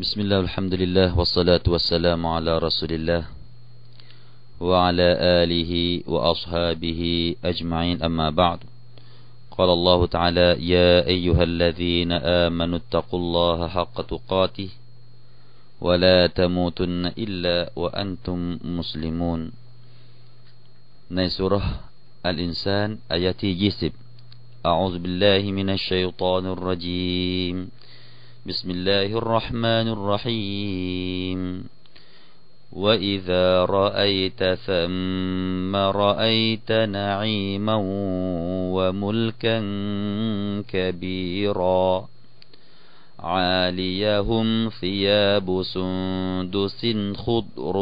بسم الله والحمد لله والصلاة والسلام على رسول الله وعلى آله وأصحابه أجمعين أما بعد قال الله تعالى يا أيها الذين آمنوا اتقوا الله حق تقاته ولا تموتن إلا وأنتم مسلمون ในสุรอัลอินซานอายะที่20 أعوذ بالله من الشيطان الرجيم بسم الله الرحمن الرحيم. وإذا رأيت ثم رأيت نعيما وملكا كبيرا عاليهم ثياب سندس خضر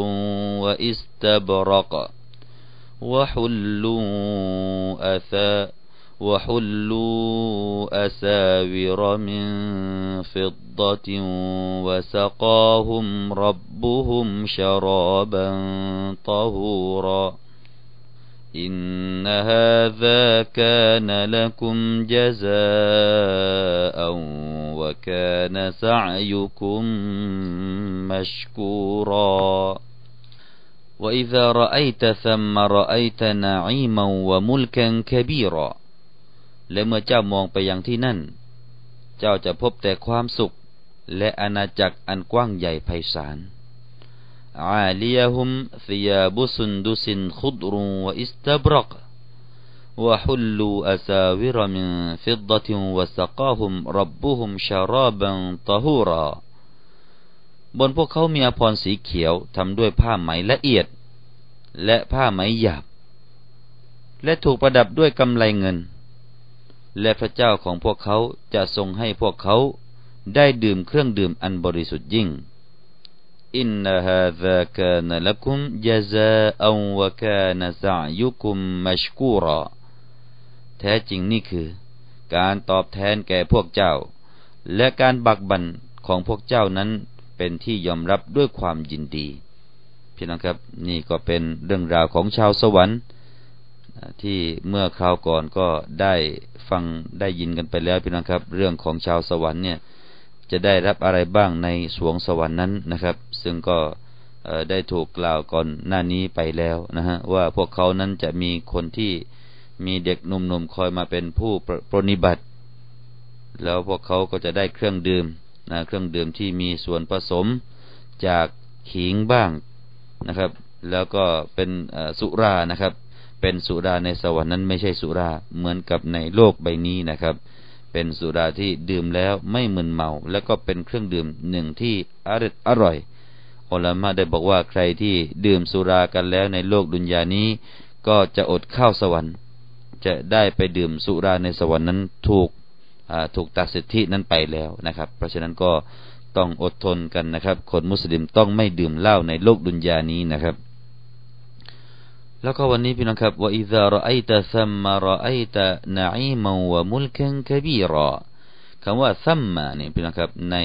وإستبرق وحلوا أثا وحلوا أساور من فضة وسقاهم ربهم شرابا طهورا. إن هذا كان لكم جزاء وكان سعيكم مشكورا. وإذا رأيت ثم رأيت نعيما وملكا كبيرا และเมื่อเจ้ามองไปยังที่นั่น เจ้าจะพบแต่ความสุข และอาณาจักรอันกว้างใหญ่ไพศาลอาลียฮุมซิยาบุสุนดุสินขุดรุวอิสตับรัก وحلوا أساور من فضة وسقاهم ربهم شرابا طهورا บนพวกเขามีอภรสีเขียวทำด้วยผ้าไหมละเอียด และผ้าไหมหยาบ และถูกประดับด้วยกำไลเงิน และพระเจ้าของพวกเขาจะทรงให้พวกเขาได้ดื่มเครื่องดื่มอันบริสุทธิ์ยิ่งอินนาฮาซากานลักุมยาซาอัวะกานซายุคุมมัชกูรอแท้จริงนี่คือ การตอบแทนแก่พวกเจ้า และการบักบันของพวกเจ้านั้นเป็นที่ยอมรับด้วยความยินดี พี่น้องครับนี่ก็เป็นเรื่องราวของชาวสวรรค์ ที่เมื่อคราวก่อนก็ได้ฟังได้ยินกันไปแล้วพี่น้องครับ เรื่องของชาวสวรรค์เนี่ยจะได้รับอะไรบ้างในสวงสวรรค์นั้นนะครับ ซึ่งก็ได้ถูกกล่าวก่อนหน้านี้ไปแล้วนะฮะว่าพวกเขานั้นจะมีคนที่มีเด็กหนุ่มๆคอยมาเป็นผู้ปรนิบัติ แล้วพวกเขาก็จะได้เครื่องดื่มนะเครื่องดื่มที่มีส่วนผสมจากขิงบ้างนะครับ แล้วก็เป็นสุรานะครับ เป็นสุราในสวรรค์นั้นไม่ใช่สุราเหมือนกับในโลกใบนี้นะครับ เป็นสุราที่ดื่มแล้วไม่มึนเมา แล้วก็เป็นเครื่องดื่มหนึ่งที่อร่อยอร่อยอัลมาได้บอกว่าใครที่ดื่มสุรากันแล้วในโลกดุนยานี้ ก็จะอดข้าวสวรรค์ จะได้ไปดื่มสุราในสวรรค์นั้นถูกถูกตัดสิทธินั้นไปแล้วนะครับ เพราะฉะนั้นก็ต้องอดทนกันนะครับ คนมุสลิมต้องไม่ดื่มเหล้าในโลกดุนยานี้นะครับ แล้วก็วันนี้พี่น้องครับว่าอิซาระไอตะซัมมารอไอตะนาอิมวะมุลกันกบีรอคำว่าซัมมาเนี่ยพี่น้องครับใน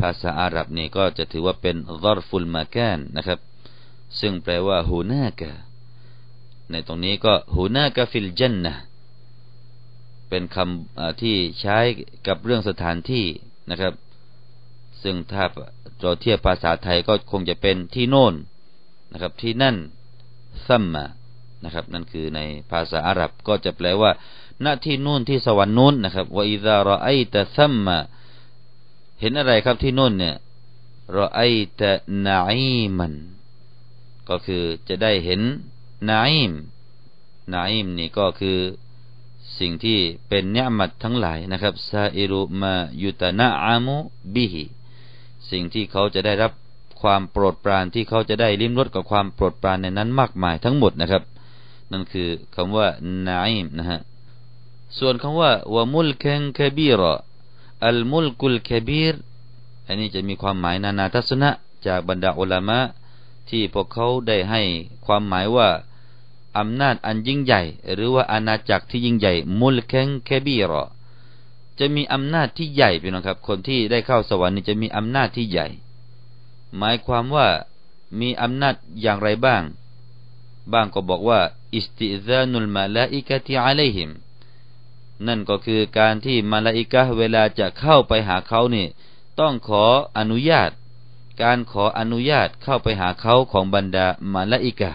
ภาษาอาหรับเนี่ยก็จะถือว่าเป็นซารฟุลมาแกนนะครับ ซึ่งแปลว่าหูนากะในตรงนี้ก็หูนากะฟิลจันนะเป็นคำที่ใช้กับเรื่องสถานที่นะครับ ซึ่งถ้าเราเทียบภาษาไทยก็คงจะเป็นที่โน่นนะครับ ที่นั่น ซัมมานะครับ นั่นคือในภาษาอาหรับก็จะแปลว่า ณที่นู่นที่สวรรค์นู้นนะครับว่าอิซารอไอตะซัมมาเห็นอะไรครับที่นู่นเนี่ยรอไอตะนาอิมันก็คือจะได้เห็นนาอิมนาอิมนี่ก็คือสิ่งที่เป็นเนื้อมัดทั้งหลายนะครับซาอิรุมายุตนะอามุบิฮิสิ่งที่เขาจะได้รับ ความโปรดปรานที่เขาจะได้ลิ้มรสกับความโปรดปรานในนั้นมากมายทั้งหมดนะครับ นั่นคือคำว่านาอิมนะฮะส่วนคำว่าวามุลคังคบีรออัลมุลกุลคบีรอันนี้จะมีความหมายนานาทัศนะจากบรรดาอุลามะที่พวกเขาได้ให้ความหมายว่าอำนาจอันยิ่งใหญ่ หรือว่าอาณาจักรที่ยิ่งใหญ่มุลคังคบีรอจะมีอำนาจที่ใหญ่พี่น้องครับ คนที่ได้เข้าสวรรค์นี่จะมีอำนาจที่ใหญ่ หมายความว่ามีอำนาจอย่างไรบ้าง บ้างก็บอกว่าอิสติซานุลมาลาอิกะติอะลัยฮิม นั่นก็คือการที่มาลาอิกะเวลาจะเข้าไปหาเขานี่ ต้องขออนุญาต การขออนุญาตเข้าไปหาเขาของบรรดามาละอิกะ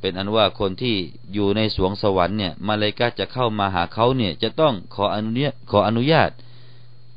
เป็นอันว่าคนที่อยู่ในสวงสวรรค์เนี่ยมาเลกาจะเข้ามาหาเขาเนี่ยจะต้องขออนุญาตขออนุญาต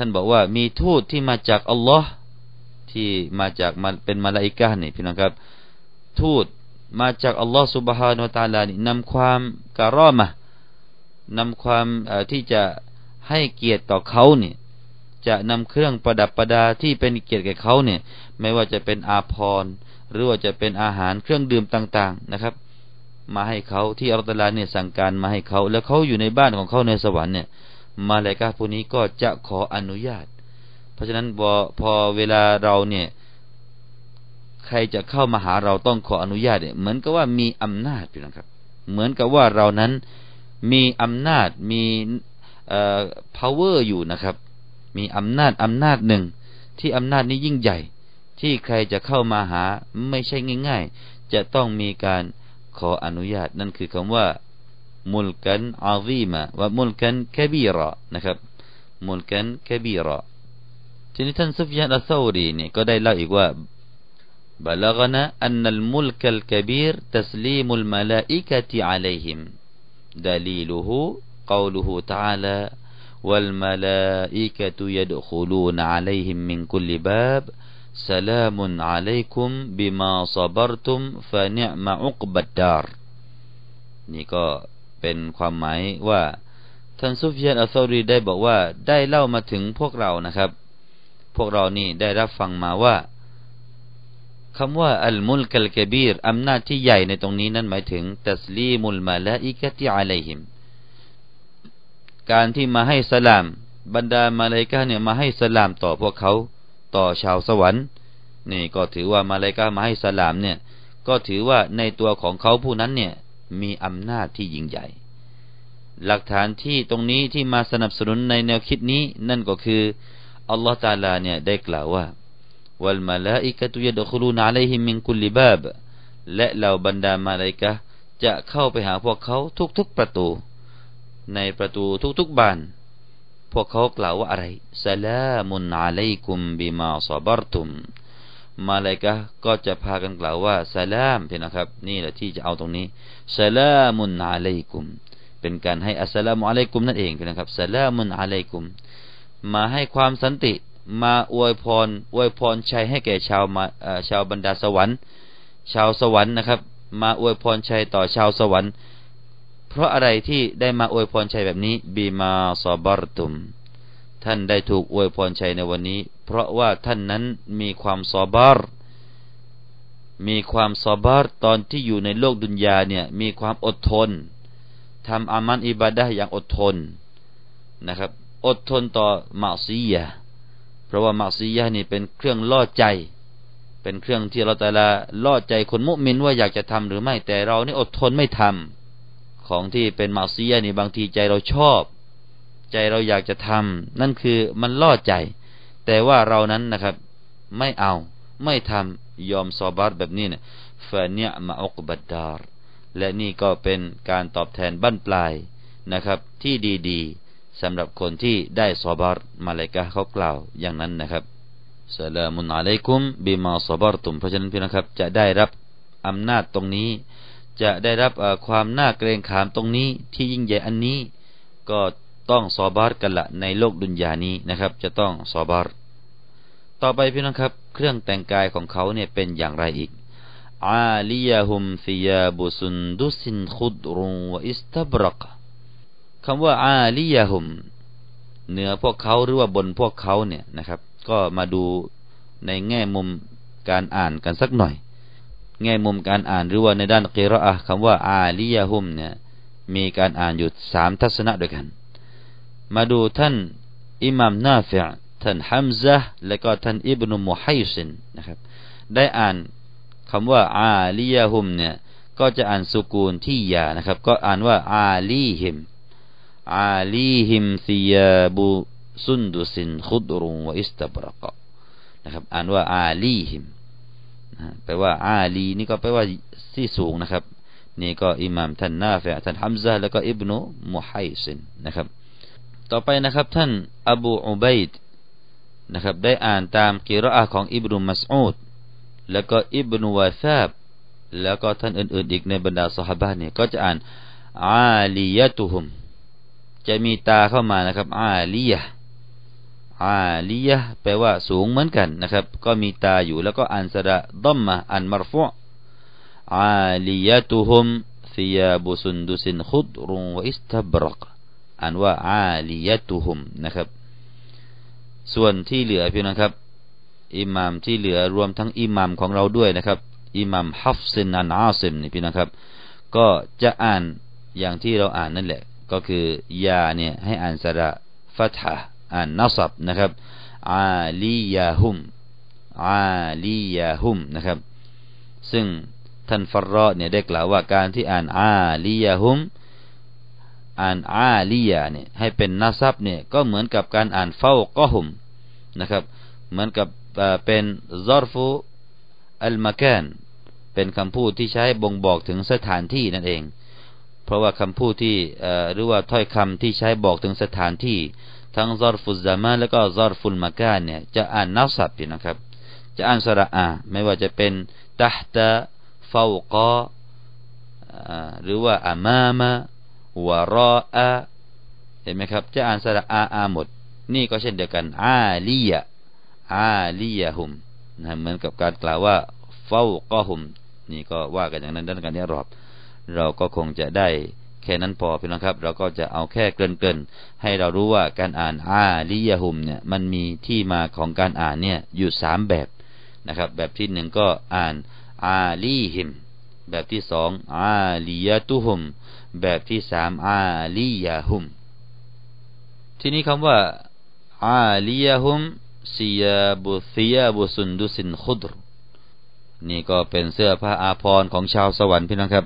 ท่านบอกว่ามีทูตที่มาจากอัลลอฮ์ที่มาจากมาเป็นมาลาอิกะนี่พี่น้องครับ ทูตมาจากอัลลอฮ์สุบฮานาตาลานี่นำความการอมะนำความที่จะให้เกียรติต่อเขาเนี่ยจะนำเครื่องประดับประดาที่เป็นเกียรติแก่เขาเนี่ยไม่ว่าจะเป็นอาภรณ์หรือว่าจะเป็นอาหารเครื่องดื่มต่าง ๆนะครับ มาให้เขาที่อัลตลาเนี่ยสั่งการมาให้เขา แล้วเขาอยู่ในบ้านของเขาในสวรรค์เนี่ย มาเลกาพวกนี้ก็จะขออนุญาต เพราะฉะนั้นพอเวลาเราเนี่ยใครจะเข้ามาหาเราต้องขออนุญาตเนี่ยเหมือนกับว่ามีอำนาจอยู่นะครับ เหมือนกับว่าเรานั้นมีอำนาจมีเอ่อ power อยู่นะครับ มีอำนาจอำนาจหนึ่ง ที่อำนาจนี้ยิ่งใหญ่ ที่ใครจะเข้ามาหาไม่ใช่ง่าย ๆ จะต้องมีการขออนุญาตนั่นคือคำว่ามุลกันอาซีมาว่า มุลกันแคบีระนะครับ มุลกันแคบีระทีนี้ท่านซุฟยานอัลซารีเนี่ยก็ได้เล่าอีกว่า بلغنا أن الملك الكبير تسليم الملائكة عليهم دليله قوله تعالى والملائكة يدخلون عليهم من كل باب สลามุนอะลัยคุมบิมาซบรตุมฟาเนมาอุกบัดดารนี่ก็ เป็นความหมายว่าท่านซุฟยานอัลซอรีได้บอกว่าได้เล่ามาถึงพวกเรานะครับ พวกเรานี่ได้รับฟังมาว่าคำว่าอัลมุลกัลกบีรอำนาจที่ใหญ่ในตรงนี้นั้นหมายถึงตัสลีมุลมาลาอิกะติอะลัยฮิมการที่มาให้สลาม บรรดามาเลกาเนี่ยมาให้สลามต่อพวกเขาต่อชาวสวรรค์นี่ก็ถือว่ามาเลกามาให้สลามเนี่ยก็ถือว่าในตัวของเขาผู้นั้นเนี่ย มีอำนาจที่ยิ่งใหญ่ หลักฐานที่ตรงนี้ที่มาสนับสนุนในแนวคิดนี้ นั่นก็คืออัลลอฮฺตาลาเนี่ยได้กล่าวว่าวัลมาลาอิกะตุยดคลูนอะลัยฮิมินคุลิบาบและเหล่าบรรดามาลายกะจะเข้าไปหาพวกเขาทุกๆประตู ในประตูทุกๆบาน พวกเขากล่าวว่าอะไรสลามุนอะลัยกุมบิมาซอบรตุม มาเลยกะก็จะพากันกล่าวว่าสลามพี่นะครับ นี่แหละที่จะเอาตรงนี้สลามุนอะลัยกุม เป็นการให้อัสลามุอะลัยกุมนั่นเองพี่นะครับสลามุนอะลัยกุม มาให้ความสันติ มาอวยพรอวยพรชัยให้แก่ชาวมาชาวบรรดาสวรรค์ ชาวสวรรค์นะครับ มาอวยพรชัยต่อชาวสวรรค์ เพราะอะไรที่ได้มาอวยพรชัยแบบนี้บีมาซอบรตุม ท่านได้ถูกอวยพรชัยในวันนี้ เพราะว่าท่านนั้นมีความซอบาร์มีความซอบาร์ตอนที่อยู่ในโลกดุนยาเนี่ยมีความอดทนทำอามันอิบาดะอย่างอดทนนะครับ อดทนต่อมาซียะเพราะว่ามาซียะนี่เป็นเครื่องล่อใจ เป็นเครื่องที่เราแต่ละล่อใจคนมุมินว่าอยากจะทำหรือไม่แต่เรานี่อดทนไม่ทำของที่เป็นมาซียนี่บางทีใจเราชอบ ใจเราอยากจะทำนั่นคือมันล่อใจ แต่ว่าเรานั้นนะครับ ไม่เอาไม่ทำยอมซอบาร์แบบนี้เนี่ยفنعم عقبى الدارและนี่ก็เป็นการตอบแทนบั้นปลายนะครับ ที่ดีๆสำหรับคนที่ได้ซอบาร์มาเลกะเขากล่าวอย่างนั้นนะครับسلام عليكم بما صبرتمเพราะฉะนั้นพี่นะครับ จะได้รับอำนาจตรงนี้ จะได้รับความน่าเกรงขามตรงนี้ที่ยิ่งใหญ่อันนี้ ก็ต้องซอบาร์กันละในโลกดุนยานี้นะครับ จะต้องซอบาร์ ต่อไปพี่น้องครับ เครื่องแต่งกายของเขาเนี่ยเป็นอย่างไรอีกعاليهم ثياب سندس خضر وإستبرقคำว่าعاليهمเหนือพวกเขาหรือว่าบนพวกเขาเนี่ยนะครับ ก็มาดูในแง่มุมการอ่านกันสักหน่อย แง่มุมการอ่านหรือว่าในด้านกีรอะคำว่าอาลียาฮุมเนี่ยมีการอ่านอยู่สามทัศนะด้วยกัน มาดูท่านอิหมัมนาฟิ ท่านฮัมซะและก็ท่านอิบนุมุฮัยซินนะครับได้อ่านคำว่าอาลียฮุมเนี่ยก็จะอ่านสุกูลที่ยานะครับ ก็อ่านว่าอาลีฮิมอาลีฮิมซียาบูซุนดุสินขุดรุงวอิสตบรกนะครับอ่านว่าอาลีฮิมแปลว่าอาลีนี่ก็แปลว่าที่สูงนะครับ นี่ก็อิหม่ามท่านนาฟิท่านฮัมซะแล้วก็อิบนุมุฮัยซินนะครับ ต่อไปนะครับท่านอบูอุบัยด นะครับ ได้อ่านตามกิรอาของอิบนุมัสอูดแล้วก็อิบนุวาซาบแล้วก็ท่านอื่นๆอีกในบรรดาสหบาเนี่ยก็จะอ่านอาลียะตุฮุมจะมีตาเข้ามานะครับ อาลียะอาลียะแปลว่าสูงเหมือนกันนะครับ ก็มีตาอยู่แล้วก็อ่านสระดัมมาอ่านมารฟุอาลียะตุฮุมฟิยาบุสุนดุสินขุดรุงวอิสตับรักอ่านว่าอาลียะตุฮุมนะครับ ส่วนที่เหลือพี่น้องครับอิหมามที่เหลือรวมทั้งอิหมามของเราด้วยนะครับอิหมามฮัฟซินอันอาซิมนี่พี่นะครับ ก็จะอ่านอย่างที่เราอ่านนั่นแหละ ก็คือยาเนี่ยให้อ่านสระฟัตฮะอ่านนัสับนะครับอาลียาฮุมอาลียาฮุมนะครับ ซึ่งท่านฟรรอเนี่ยได้กล่าวว่าการที่อ่านอาลียาฮุม อ่านอาลียาเนี่ยให้เป็นนัซับเนี่ยก็เหมือนกับการอ่านเฝ้าก็หุมนะครับ เหมือนกับเป็นซอรฟูอัลมาแกนเป็นคำพูดที่ใช้บ่งบอกถึงสถานที่นั่นเอง เพราะว่าคำพูดที่หรือว่าถ้อยคำที่ใช้บอกถึงสถานที่ ทั้งซอรฟุซามาแล้วก็ซอรฟุลมาแกนเนี่ยจะอ่านนับสับอยู่นะครับ จะอ่านสระอาไม่ว่าจะเป็นตัฮตะฟาวกอหรือว่าอามามะ วารออาเห็นไหมครับ จะอ่านสระอาอาหมด นี่ก็เช่นเดียวกัน อาลียะอาลียะฮุมนะเหมือนกับการกล่าวว่าเฝ้าก็หุม นี่ก็ว่ากันอย่างนั้นด้านการนี้รอบ เราก็คงจะได้แค่นั้นพอพี่น้องครับ เราก็จะเอาแค่เกินๆให้เรารู้ว่าการอ่านอาลียะหุมเนี่ยมันมีที่มาของการอ่านเนี่ยอยู่สามแบบนะครับ แบบที่หนึ่งก็อ่านอาลีหิม แบบที่สองอาลียะตุหุม แบบที่สามอาลียะหุม ทีนี้คำว่าอาลียะหุมซียาบุซียาบุสุนดุสินขุดรนี่ก็เป็นเสื้อผ้าอาภรณ์ของชาวสวรรค์พี่น้องครับ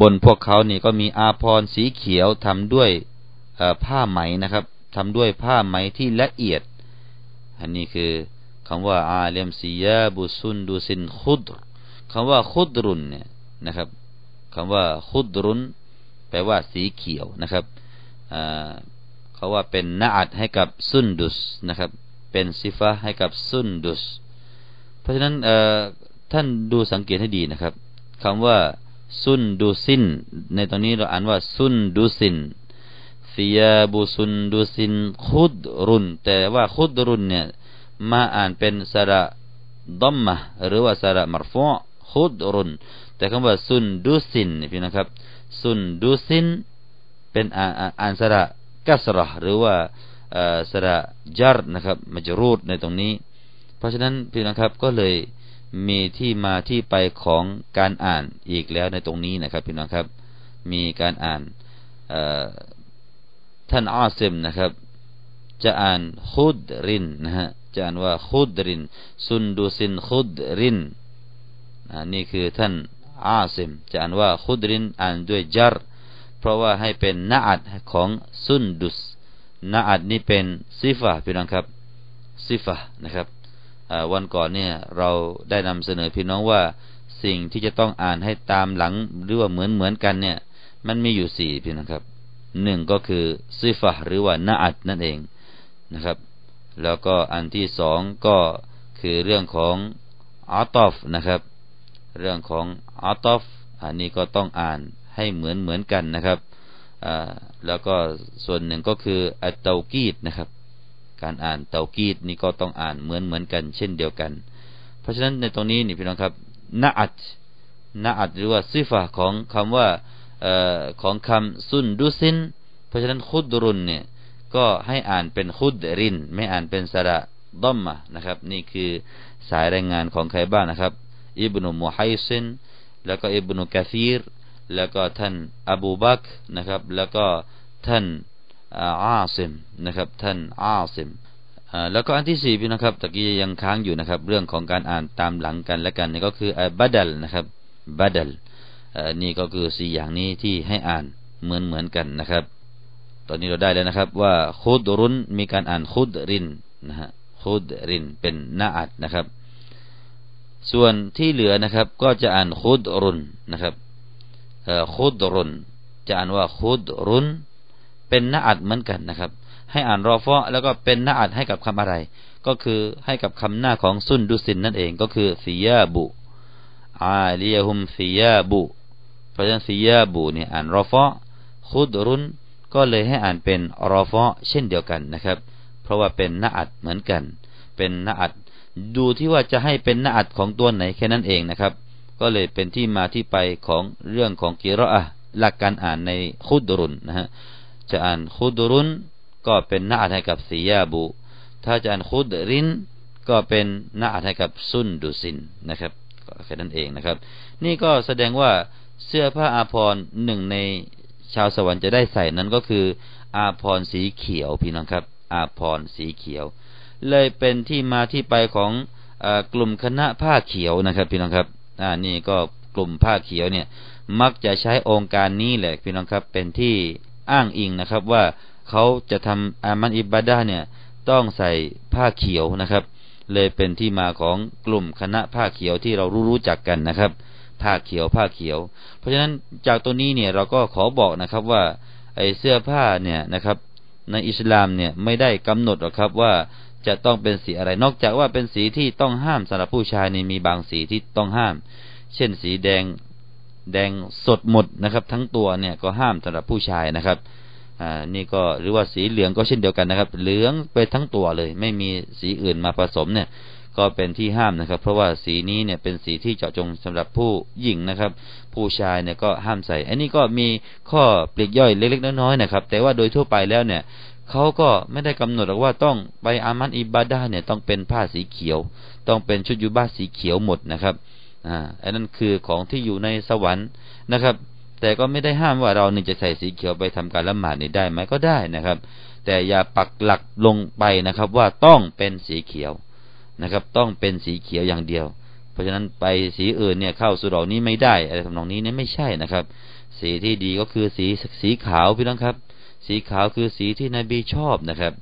บนพวกเขานี่ก็มีอาภรณ์สีเขียวทำด้วยผ้าไหมนะครับทำด้วยผ้าไหมที่ละเอียด อันนี้คือคำว่าอาเลมซียาบุสุนดุสินขุด คำว่าขุดรุนเนี่ยนะครับคำว่าขุดรุนแปลว่าสีเขียวนะครับเขาว่าเป็นนาอัดให้กับซุนดุสนะครับ เป็นซิฟะให้กับซุนดุส เพราะฉะนั้นท่านดูสังเกตให้ดีนะครับคำว่าซุนดุสิน ในตอนนี้เราอ่านว่าซุนดุสินฟิยาบุซุนดุสินคุดรุน แต่ว่าคุดรุนเนี่ยมาอ่านเป็นสระดัมมะหรือว่าสระมารฟู คุดรุน แต่คำว่าซุนดุสินพี่นะครับ ซุนดุสิน เป็นอ่านสระกัสระหรือว่าสระจารนะครับมัจรูดในตรงนี้ เพราะฉะนั้นพี่นะครับก็เลยมีที่มาที่ไปของการอ่านอีกแล้วในตรงนี้นะครับพี่น้องครับ มีการอ่านท่านอาซิมนะครับ จะอ่านขุดรินนะฮะจะอ่านว่าขุดริน ซุนดูซินขุดริน นี่คือท่านอาซิมจะอ่านว่าขุดรินอ่านด้วยจารเพราะว่าให้เป็นนาอัดของซุนดุสนาอัดนี่เป็นซิฟะพี่น้องครับซิฟะนะครับวันก่อนเนี่ยเราได้นำเสนอพี่น้องว่าสิ่งที่จะต้องอ่านให้ตามหลังหรือว่าเหมือนเหมือนกันเนี่ยมันมีอยู่สี่พี่น้องครับหนึ่งก็คือซิฟะหรือว่านาอัดนั่นเองนะครับ แล้วก็อันที่สองก็คือเรื่องของอัตอฟนะครับ เรื่องของอัตอฟอันนี้ก็ต้องอ่านให้เหมือนเหมือนกันนะครับแล้วก็ส่วนหนึ่งก็คืออัตเตากีดนะครับ การอ่านเตากีดนี่ก็ต้องอ่านเหมือนเหมือนกัน เช่นเดียวกัน เพราะฉะนั้นในตรงนี้นี่พี่น้องครับนาอัดนาอัดหรือว่าซิฟะของคำว่าของคำซุนดุซิน เพราะฉะนั้นคุดรุนเนี่ยก็ให้อ่านเป็นคุดริน ไม่อ่านเป็นสระดัมมะนะครับ นี่คือสายรายงานของใครบ้างนะครับ อิบนุมุฮัยซินแล้วก็อิบนุกะซีรแล้วก็ท่านอบูบักนะครับ แล้วก็ท่านอาซิมนะครับท่านอาซิมแล้วก็อันที่สี่พี่นะครับตะกี้ยังค้างอยู่นะครับ เรื่องของการอ่านตามหลังกันและกันนี่ก็คือบัดลนะครับบัดลนี่ก็คือสี่อย่างนี้ที่ให้อ่านเหมือนเหมือนกันนะครับ ตอนนี้เราได้แล้วนะครับว่าคุดรุนมีการอ่านคุดรินนะฮะคุดรินเป็นนาอัดนะครับ ส่วนที่เหลือนะครับก็จะอ่านคุดรุนนะครับคุดรุนจะอ่านว่าคุดรุนเป็นหน้าอัดเหมือนกันนะครับ ให้อ่านรอฟอแล้วก็เป็นหน้าอัดให้กับคำอะไร ก็คือให้กับคำหน้าของซุนดุสินนั่นเองก็คือสียาบุอาลียฮุมสียาบุเพราะฉะนั้นสียาบุเนี่ยอ่านรอฟอคุดรุนก็เลยให้อ่านเป็นรอฟอเช่นเดียวกันนะครับ เพราะว่าเป็นหน้าอัดเหมือนกัน เป็นหน้าอัด ดูที่ว่าจะให้เป็นหน้าอัดของตัวไหนแค่นั้นเองนะครับ ก็เลยเป็นที่มาที่ไปของเรื่องของกิรออะหลักการอ่านในคุดรุนนะฮะจะอ่านคุดรุนก็เป็นหน้าอัดให้กับสียาบุ ถ้าจะอ่านคุดรินก็เป็นหน้าอัดให้กับซุนดุสินนะครับแค่นั้นเองนะครับ นี่ก็แสดงว่าเสื้อผ้าอาภรณ์หนึ่งในชาวสวรรค์จะได้ใส่นั้นก็คือ อาภรณ์สีเขียวพี่น้องครับ อาภรณ์สีเขียว เลยเป็นที่มาที่ไปของอกลุ่มคณะผ้าเขียวนะครับพี่น้องครับอ่านี่ก็กลุ่มผ้าเขียวเนี่ยมักจะใช้องค์การนี้แหละพี่น้องครับเป็นที่อ้างอิงนะครับว่าเขาจะทำอามันอิบาดาเนี่ยต้องใส่ผ้าเขียวนะครับ เลยเป็นที่มาของกลุ่มคณะผ้าเขียวที่เรารู้รู้จักกันนะครับผ้าเขียวผ้าเขียว เพราะฉะนั้นจากตัวนี้เนี่ยเราก็ขอบอกนะครับว่าไอเสื้อผ้าเนี่ยนะครับ ในอิสลามเนี่ยไม่ได้กำหนดหรอกครับว่า จะต้องเป็นสีอะไร นอกจากว่าเป็นสีที่ต้องห้ามสำหรับผู้ชายนี่มีบางสีที่ต้องห้าม เช่นสีแดงแดงสดหมดนะครับ ทั้งตัวเนี่ยก็ห้ามสำหรับผู้ชายนะครับอ่านี่ก็หรือว่าสีเหลืองก็เช่นเดียวกันนะครับ เหลืองไปทั้งตัวเลย ไม่มีสีอื่นมาผสมเนี่ย ก็เป็นที่ห้ามนะครับ เพราะว่าสีนี้เนี่ยเป็นสีที่เจาะจงสำหรับผู้หญิงนะครับ ผู้ชายเนี่ยก็ห้ามใส่ อันนี้ก็มีข้อปลีกย่อยเล็กๆน้อยๆนะครับ แต่ว่าโดยทั่วไปแล้วเนี่ย เขาก็ไม่ได้กำหนดหรอกว่าต้องไปอามันอิบาดาเนี่ยต้องเป็นผ้าสีเขียว ต้องเป็นชุดยูบาสีเขียวหมดนะครับอ่าอันนั้นคือของที่อยู่ในสวรรค์นะครับ แต่ก็ไม่ได้ห้ามว่าเราเนี่ยจะใส่สีเขียวไปทำการละหมาดนี่ได้ไหมก็ได้นะครับ แต่อย่าปักหลักลงไปนะครับ ว่าต้องเป็นสีเขียวนะครับ ต้องเป็นสีเขียวอย่างเดียว เพราะฉะนั้นไปสีอื่นเนี่ยเข้าสุรานี้ไม่ได้อะไรทำนองนี้เนี่ยไม่ใช่นะครับ สีที่ดีก็คือสีสีขาวพี่น้องครับ สีขาวคือสีที่นบีชอบนะครับ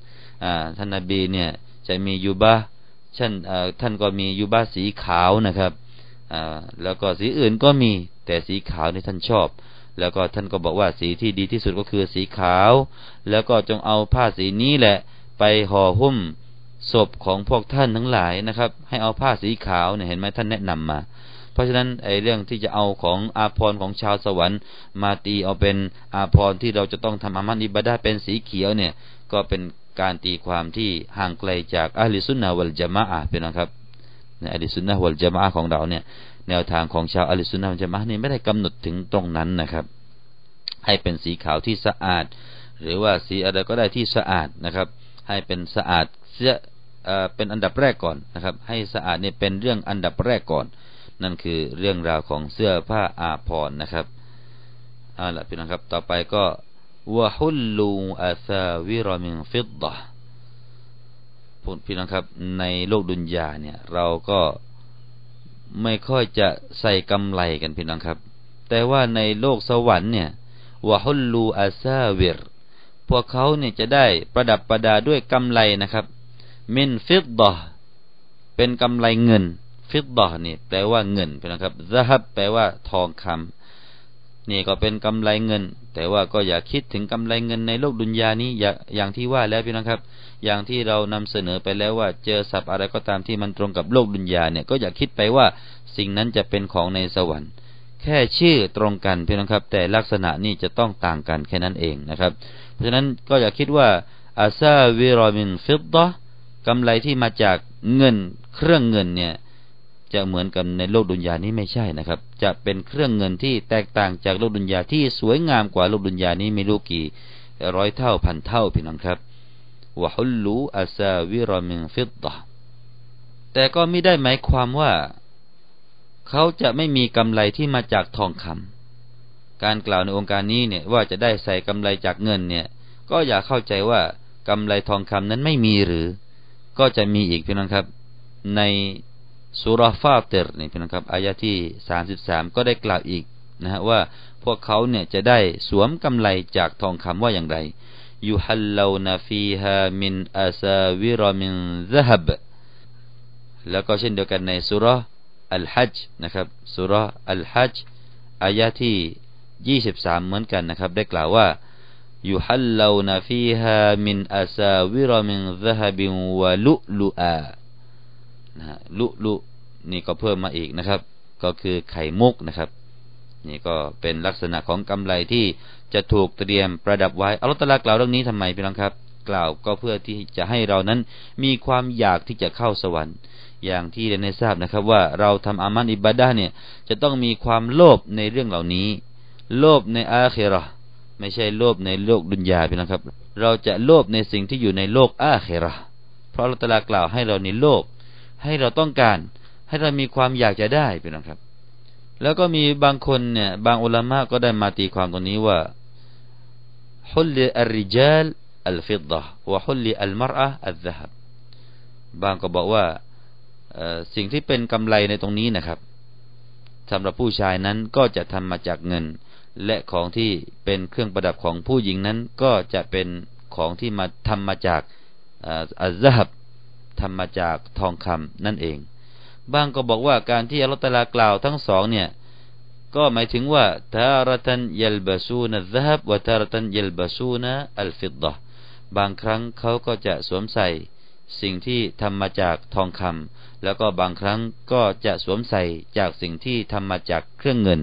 อ่าท่านนบีเนี่ยจะมียูบาท่านท่านก็มียูบาสีขาวนะครับแล้วก็สีอื่นก็มีแต่สีขาวที่ท่านชอบ แล้วก็ท่านก็บอกว่าสีที่ดีที่สุดก็คือสีขาว แล้วก็จงเอาผ้าสีนี้แหละ ไปห่อหุ้มศพของพวกท่านทั้งหลายนะครับ ให้เอาผ้าสีขาวเนี่ยเห็นไหมท่านแนะนำมา เพราะฉะนั้นไอ้เรื่องที่จะเอาของอาภรของชาวสวรรค์ มาตีเอาเป็นอาภรที่เราจะต้องทำอามันอิบาดาเป็นสีเขียวเนี่ย ก็เป็นการตีความที่ห่างไกลจากอัลลิสุนนะวัลจามะอะเป็นนะครับในอัลิสุนนะวัลจามะของเราเนี่ย แนวทางของชาวอัลิสุนนะวัลจามะนี่ไม่ได้กำหนดถึงตรงนั้นนะครับ ให้เป็นสีขาวที่สะอาด หรือว่าสีอะไรก็ได้ที่สะอาดนะครับ ให้เป็นสะอาดเสียเป็นอันดับแรกก่อนนะครับ ให้สะอาดเนี่ยเป็นเรื่องอันดับแรกก่อน นั่นคือเรื่องราวของเสื้อผ้าอาภรณ์นะครับเอาละพี่น้องครับ ต่อไปก็วะฮุลลูอาซาวิรมิงฟิดดะพี่น้องครับในโลกดุนยาเนี่ยเราก็ไม่ค่อยจะใส่กำไลกันพี่น้องครับ แต่ว่าในโลกสวรรค์เนี่ยวะฮุลลูอาซาวิรพวกเขาเนี่ยจะได้ประดับประดาด้วยกำไลนะครับ มินฟิดดะเป็นกำไลเงิน ฟิดดะนี่แปลว่าเงินพี่น้องครับซะฮับแปลว่าทองคำนี่ก็เป็นกำไรเงิน แต่ว่าก็อย่าคิดถึงกำไรเงินในโลกดุนยานี้อย่าอย่างที่ว่าแล้วพี่น้องครับ อย่างที่เรานำเสนอไปแล้วว่าเจอสับอะไรก็ตามที่มันตรงกับโลกดุนยาเนี่ยก็อย่าคิดไปว่าสิ่งนั้นจะเป็นของในสวรรค์ แค่ชื่อตรงกันพี่น้องครับ แต่ลักษณะนี้จะต้องต่างกันแค่นั้นเองนะครับ เพราะฉะนั้นก็อย่าคิดว่าอาซาวิรอมินฟิดดะกำไรที่มาจากเงินเครื่องเงินเนี่ย จะเหมือนกันในโลกดุนยานี้ไม่ใช่นะครับ จะเป็นเครื่องเงินที่แตกต่างจากโลกดุนยาที่สวยงามกว่าโลกดุนยานี้ไม่รู้กี่ร้อยเท่าพันเท่าพี่น้องครับวะฮุลลูอาซาวิรมิงฟิดดะแต่ก็ไม่ได้หมายความว่า เขาจะไม่มีกำไรที่มาจากทองคำการกล่าวในโองการนี้เนี่ยว่าจะได้ใส่กำไลจากเงินเนี่ยก็อย่าเข้าใจว่ากำไลทองคำนั้นไม่มีหรือ ก็จะมีอีกพี่น้องครับ ใน สุเราะฮ์ฟาฏิรนี่พี่น้องครับอายะที่สามสิบสามก็ได้กล่าวอีกนะฮะว่าพวกเขาเนี่ยจะได้สวมกำไลจากทองคำว่าอย่างไรيحلون فيها من أساور من ذهبแล้วก็เช่นเดียวกันในสุรอัลฮัจนะครับสุรอัลฮัจอายะที่ยี่สิบสามเหมือนกันนะครับ ได้กล่าวว่ายูฮัลลานฟีฮามินอาซาวิรมินซฮับิวะลุลุอา นะลุลุนี่ก็เพิ่มมาอีกนะครับ ก็คือไข่มุกนะครับ นี่ก็เป็นลักษณะของกำไรที่จะถูกเตรียมประดับไว้อัลลอฮฺตะลากล่าวเรื่องนี้ทำไมพี่น้องครับ กล่าวก็เพื่อที่จะให้เรานั้นมีความอยากที่จะเข้าสวรรค์อย่างที่ได้ทราบนะครับว่าเราทำอามันอิบาดาเนี่ยจะต้องมีความโลภในเรื่องเหล่านี้ โลภในอาเคราไม่ใช่โลภในโลกดุนยาพี่น้องครับ เราจะโลภในสิ่งที่อยู่ในโลกอาเคราเพราะอัลตะลากล่าวให้เราในโลภ ให้เราต้องการ ให้เรามีความอยากจะได้พี่น้องครับ แล้วก็มีบางคนเนี่ยบางอุลามะก็ได้มาตีความตรงนี้ว่าฮุลลิอัลริจัลอัลฟิดดะวะฮุลลิอัลมรอะอัลซะฮับบางก็บอกว่าสิ่งที่เป็นกำไรในตรงนี้นะครับสำหรับผู้ชายนั้นก็จะทำมาจากเงิน และของที่เป็นเครื่องประดับของผู้หญิงนั้นก็จะเป็นของที่มาทำมาจากอัลซะฮับ ทำมาจากทองคำนั่นเอง บางก็บอกว่าการที่อัลลอฮฺตะลากล่าวทั้งสองเนี่ยก็หมายถึงว่าทารตันยัลบาซูนัซฮับวะทารตันยัลบาซูนะอัลฟิดดะบางครั้งเขาก็จะสวมใส่สิ่งที่ทำมาจากทองคำแล้วก็บางครั้งก็จะสวมใส่จากสิ่งที่ทำมาจากเครื่องเงิน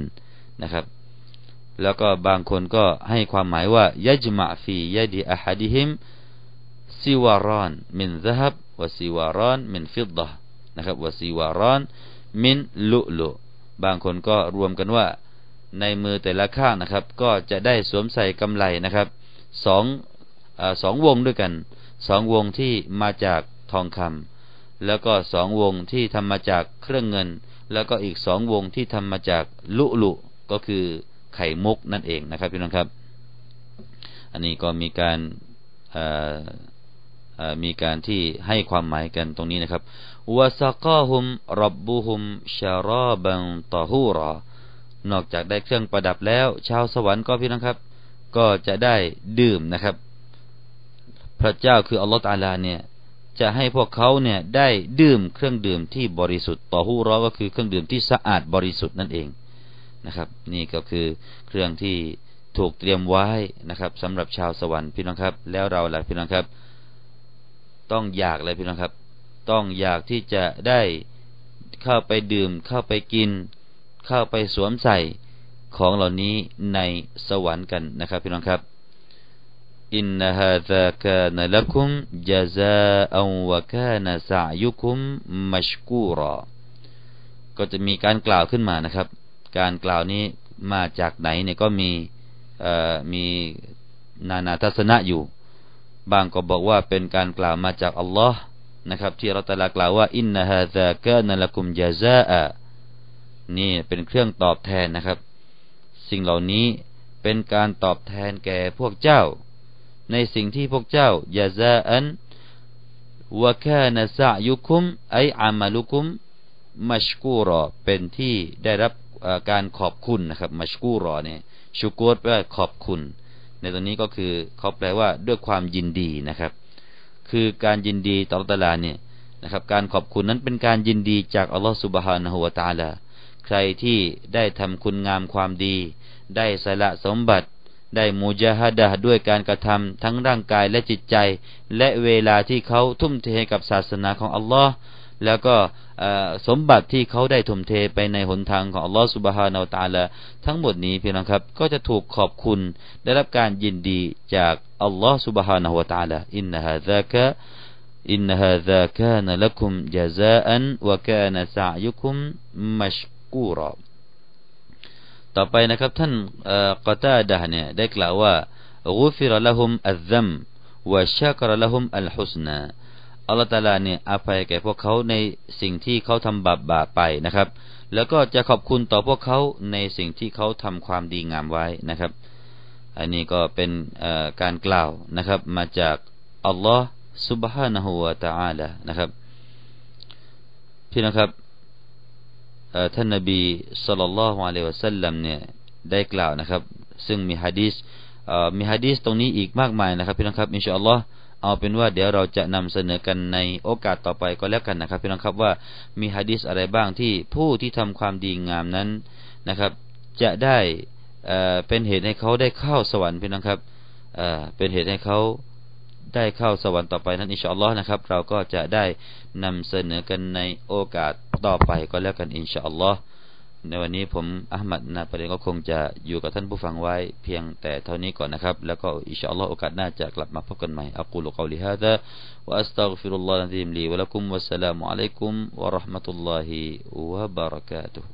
นะครับ แล้วก็บางคนก็ให้ความหมายว่ายัจมะฟียดีอะฮัดิฮิมซิวารอนมินซฮับ วซิวารอนมินฟิดดะนะครับวซิวารอนมินลุลุบางคนก็รวมกันว่า ในมือแต่ละข้างนะครับ ก็จะได้สวมใส่กำไลนะครับสองอสองวงด้วยกันสองวงที่มาจากทองคำแล้วก็สองวงที่ทำมาจากเครื่องเงิน แล้วก็อีกสองวงที่ทำมาจากลุลุก็คือไข่มุกนั่นเองนะครับพี่น้องครับ อันนี้ก็มีการ มีการที่ให้ความหมายกันตรงนี้นะครับวะสกาฮุมรับบุฮุมชาราบังตอฮูรอนอกจากได้เครื่องประดับแล้ว ชาวสวรรค์ก็พี่น้องครับ ก็จะได้ดื่มนะครับ พระเจ้าคืออัลลอฮฺตาลาเนี่ยจะให้พวกเขาเนี่ยได้ดื่มเครื่องดื่มที่บริสุทธิ์ต่อหูร้อก็คือเครื่องดื่มที่สะอาดบริสุทธิ์นั่นเองนะครับ นี่ก็คือเครื่องที่ถูกเตรียมไว้นะครับสำหรับชาวสวรรค์พี่น้องครับ แล้วเราล่ะพี่น้องครับ ต้องอยากเลยพี่น้องครับ ต้องอยากที่จะได้เข้าไปดื่ม เข้าไปกิน เข้าไปสวมใส่ของเหล่านี้ในสวรรค์กันนะครับพี่น้องครับอินนฮาซากานลักุมจาซาอัวะกานซายุคุมมัชกูรอก็จะมีการกล่าวขึ้นมานะครับ การกล่าวนี้มาจากไหนเนี่ยก็มีมีนานาทัศนะอยู่ บางก็บอกว่าเป็นการกล่าวมาจากอัลลอฮ์นะครับที่เราตะลากล่าวว่าอินนาฮะซากานละกุมยาซาอะนี่เป็นเครื่องตอบแทนนะครับ สิ่งเหล่านี้เป็นการตอบแทนแก่พวกเจ้า ในสิ่งที่พวกเจ้ายาซาอันวะคานซะยุคุมไออามาลุคุมมัชกูรอเป็นที่ได้รับการขอบคุณนะครับ มัชกูรอเนี่ยชูกรแปลว่าขอบคุณ ในตรงนี้ก็คือเขาแปลว่าด้วยความยินดีนะครับ คือการยินดีต่อตลาเนี่ยนะครับการขอบคุณนั้นเป็นการยินดีจากอัลลอฮฺสุบฮานะฮูวาตาลาใครที่ได้ทำคุณงามความดี ได้สละสมบัติ ได้มูจาฮดะด้วยการกระทำทั้งร่างกายและจิตใจ และเวลาที่เขาทุ่มเทกับศาสนาของอัลลอฮ์ แล้วก็สมบัติที่เขาได้ทุ่มเทไปในหนทางของอัลลอฮฺสุบฮานาอัลตาลาทั้งหมดนี้พี่น้องครับ ก็จะถูกขอบคุณได้รับการยินดีจากอัลลอฮฺสุบฮานาอัลตาลาอินนะฮะซากะอินฮะซากะนละคุมจาซาอันวะกานซายุคุมมัชกูรอต่อไปนะครับท่านกอตาดะเนี่ยได้กล่าวว่า غفر لهم الذم وشكر لهم الحسنى อัลลอฮฺตาลาเนี่ยอภัยแก่พวกเขาในสิ่งที่เขาทำบาปบาปไปนะครับ แล้วก็จะขอบคุณต่อพวกเขาในสิ่งที่เขาทำความดีงามไว้นะครับ อันนี้ก็เป็นการกล่าวนะครับ มาจากอัลลอฮฺซุบฮานะฮูวะตะอาลานะครับพี่นะครับท่านนบีสุลต่านละฮ์อะลัวะสัลลัมเนี่ยได้กล่าวนะครับ ซึ่งมีฮะดีสมีฮะดีสตรงนี้อีกมากมายนะครับพี่นะครับอินชาอัลลอฮ์ เอาเป็นว่าเดี๋ยวเราจะนำเสนอกันในโอกาสต่อไปก็แล้วกันนะครับพี่น้องครับว่ามีฮะดีษอะไรบ้างที่ผู้ที่ทำความดีงามนั้นนะครับ จะได้เป็นเหตุให้เขาได้เข้าสวรรค์พี่น้องครับเป็นเหตุให้เขาได้เข้าสวรรค์ต่อไปนั้นอินชาอัลลอฮ์นะครับ เราก็จะได้นำเสนอกันในโอกาสต่อไปก็แล้วกันอินชาอัลลอฮ์ ในวันนี้ผมอัลมัดนาประเด็นก็คงจะอยู่กับท่านผู้ฟังไว้เพียงแต่เท่านี้ก่อนนะครับ แล้วก็อิชาอัลลอฮ์โอกาสหน้าจะกลับมาพบกันใหม่อักูลุกอลิฮะดะวะอัสตัฆฟิรุลลอฮ์นะดีมลีวะลักุมวัสสลามุอะลัยกุมวะราะห์มะตุลลอฮิวะบะเราะกาตุฮ์